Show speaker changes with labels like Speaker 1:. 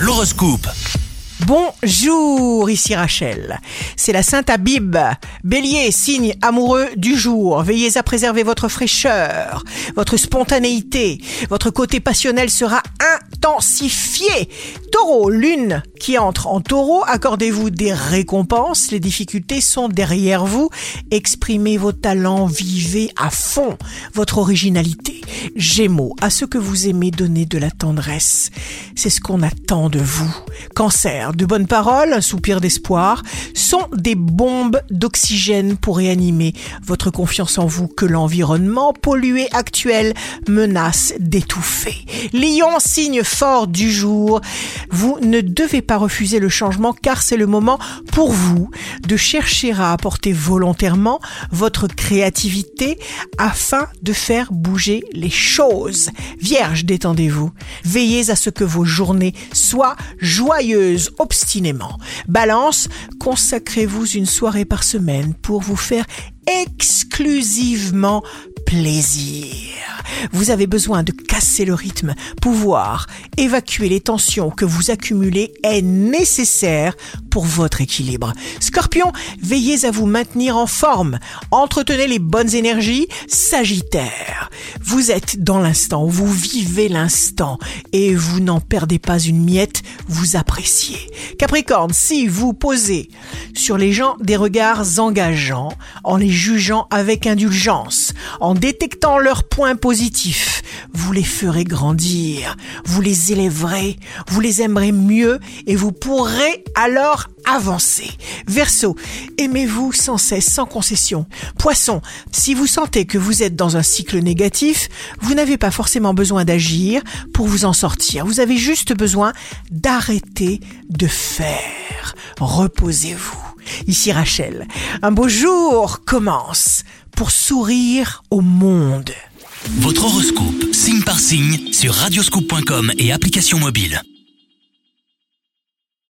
Speaker 1: L'horoscope.
Speaker 2: Bonjour, ici Rachel. C'est la Sainte Abib. Bélier, signe amoureux du jour. Veillez à préserver votre fraîcheur, votre spontanéité. Votre côté passionnel sera intensifié. Taureau, lune qui entre en taureau, accordez-vous des récompenses. Les difficultés sont derrière vous. Exprimez vos talents, vivez à fond votre originalité. Gémeaux, à ceux que vous aimez donner de la tendresse. C'est ce qu'on attend de vous. Cancer, de bonnes paroles, un soupir d'espoir, sont des bombes d'oxygène pour réanimer votre confiance en vous que l'environnement pollué actuel menace d'étouffer. Lion, signe fort du jour, vous ne devez pas refuser le changement car c'est le moment pour vous de chercher à apporter volontairement votre créativité afin de faire bouger choses. Vierge, détendez-vous. Veillez à ce que vos journées soient joyeuses obstinément. Balance, consacrez-vous une soirée par semaine pour vous faire exclusivement plaisir. Vous avez besoin de casser le rythme. Pouvoir évacuer les tensions que vous accumulez est nécessaire pour votre équilibre. Scorpion, veillez à vous maintenir en forme. Entretenez les bonnes énergies. Sagittaire, vous êtes dans l'instant, vous vivez l'instant et vous n'en perdez pas une miette, vous appréciez. Capricorne, si vous posez sur les gens des regards engageants, en les jugeant avec indulgence, en détectant leurs points positifs, vous les ferez grandir, vous les élèverez, vous les aimerez mieux et vous pourrez alors avancer. Verseau, aimez-vous sans cesse, sans concession. Poisson, si vous sentez que vous êtes dans un cycle négatif, vous n'avez pas forcément besoin d'agir pour vous en sortir. Vous avez juste besoin d'arrêter de faire. Reposez-vous. Ici Rachel, un beau jour commence pour sourire au monde.
Speaker 1: Votre horoscope, signe par signe, sur radioscoop.com et application mobile.